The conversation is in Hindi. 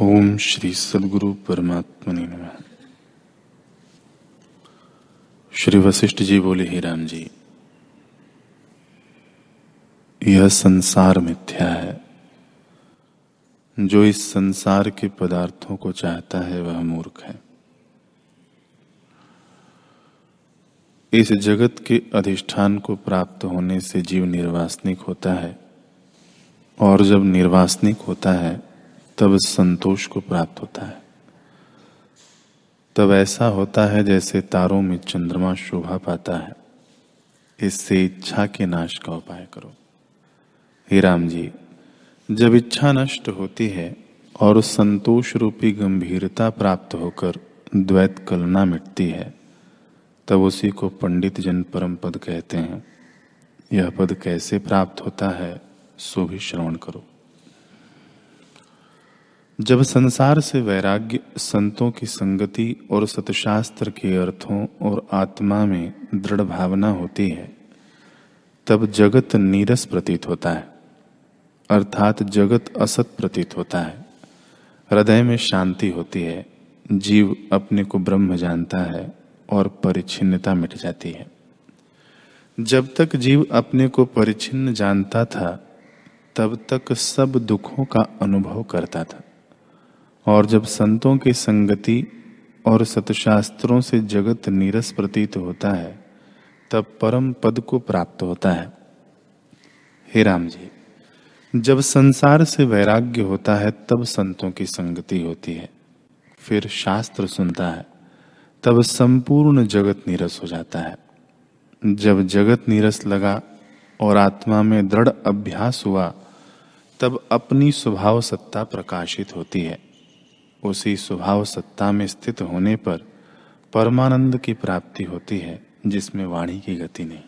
ओम श्री सदगुरु परमात्मा नम। श्री वशिष्ठ जी बोले, ही राम जी, यह संसार मिथ्या है। जो इस संसार के पदार्थों को चाहता है, वह मूर्ख है। इस जगत के अधिष्ठान को प्राप्त होने से जीव निर्वासनिक होता है, और जब निर्वासनिक होता है तब संतोष को प्राप्त होता है। तब ऐसा होता है जैसे तारों में चंद्रमा शोभा पाता है। इससे इच्छा के नाश का उपाय करो। हे राम जी, जब इच्छा नष्ट होती है और संतोष रूपी गंभीरता प्राप्त होकर द्वैत कलना मिटती है, तब उसी को पंडित जन परम पद कहते हैं। यह पद कैसे प्राप्त होता है, सो भी श्रवण करो। जब संसार से वैराग्य संतों की संगति और सतशास्त्र के अर्थों और आत्मा में दृढ़ भावना होती है, तब जगत नीरस प्रतीत होता है, अर्थात जगत असत प्रतीत होता है। हृदय में शांति होती है, जीव अपने को ब्रह्म जानता है और परिच्छिन्नता मिट जाती है। जब तक जीव अपने को परिच्छिन्न जानता था, तब तक सब दुखों का अनुभव करता था। और जब संतों की संगति और सतशास्त्रों से जगत नीरस प्रतीत होता है, तब परम पद को प्राप्त होता है। हे राम जी, जब संसार से वैराग्य होता है, तब संतों की संगति होती है। फिर शास्त्र सुनता है, तब संपूर्ण जगत नीरस हो जाता है। जब जगत नीरस लगा और आत्मा में दृढ़ अभ्यास हुआ, तब अपनी स्वभाव सत्ता प्रकाशित होती है। उसी स्वभाव सत्ता में स्थित होने पर परमानंद की प्राप्ति होती है, जिसमें वाणी की गति नहीं।